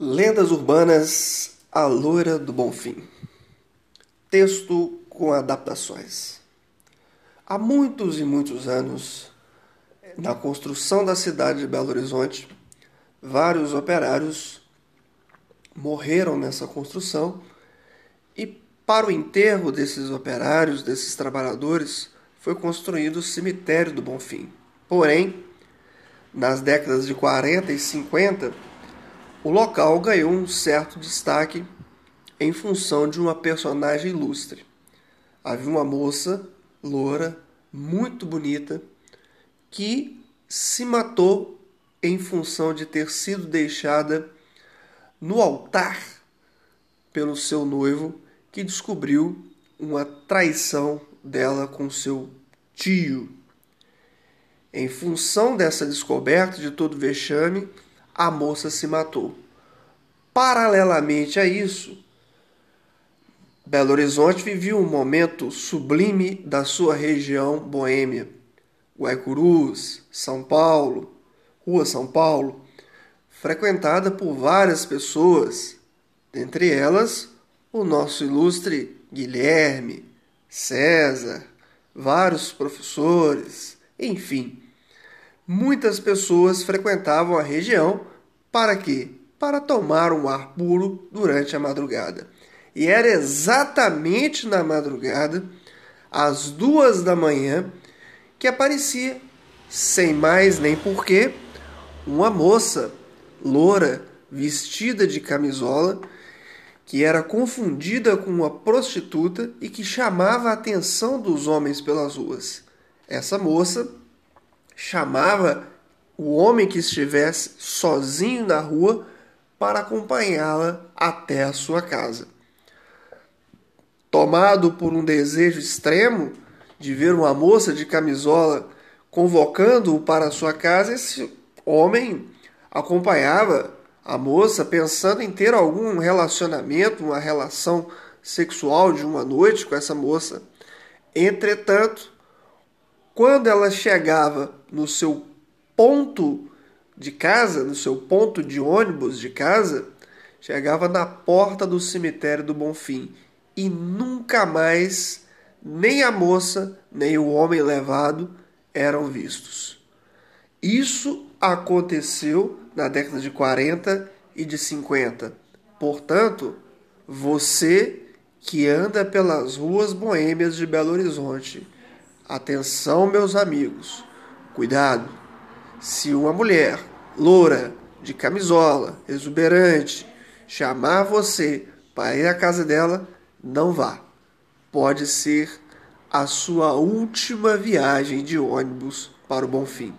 Lendas Urbanas A Loira do Bonfim. Texto com adaptações. Há muitos e muitos anos, na construção da cidade de Belo Horizonte, vários operários morreram nessa construção e para o enterro desses operários, desses trabalhadores, foi construído o cemitério do Bonfim. Porém, nas décadas de 40 e 50, o local ganhou um certo destaque em função de uma personagem ilustre. Havia uma moça loura, muito bonita, que se matou em função de ter sido deixada no altar pelo seu noivo, que descobriu uma traição dela com seu tio. Em função dessa descoberta de todo vexame, a moça se matou. Paralelamente a isso, Belo Horizonte vivia um momento sublime da sua região boêmia. Guaicurus, São Paulo, Rua São Paulo, frequentada por várias pessoas, dentre elas o nosso ilustre Guilherme, César, vários professores, enfim. Muitas pessoas frequentavam a região para quê? Para tomar um ar puro durante a madrugada. E era exatamente na madrugada, às duas da manhã, que aparecia, sem mais nem porquê, uma moça loura, vestida de camisola, que era confundida com uma prostituta e que chamava a atenção dos homens pelas ruas. Essa moça chamava o homem que estivesse sozinho na rua para acompanhá-la até a sua casa. Tomado por um desejo extremo de ver uma moça de camisola convocando-o para sua casa, esse homem acompanhava a moça pensando em ter algum relacionamento, uma relação sexual de uma noite com essa moça. Entretanto, quando ela chegava no seu ponto de casa, no seu ponto de ônibus de casa, chegava na porta do cemitério do Bonfim e nunca mais nem a moça nem o homem levado eram vistos. Isso aconteceu na década de 40 e de 50. Portanto, você que anda pelas ruas boêmias de Belo Horizonte, Atenção, meus amigos. Cuidado. Se uma mulher loura, de camisola, exuberante, chamar você para ir à casa dela, não vá. Pode ser a sua última viagem de ônibus para o Bonfim.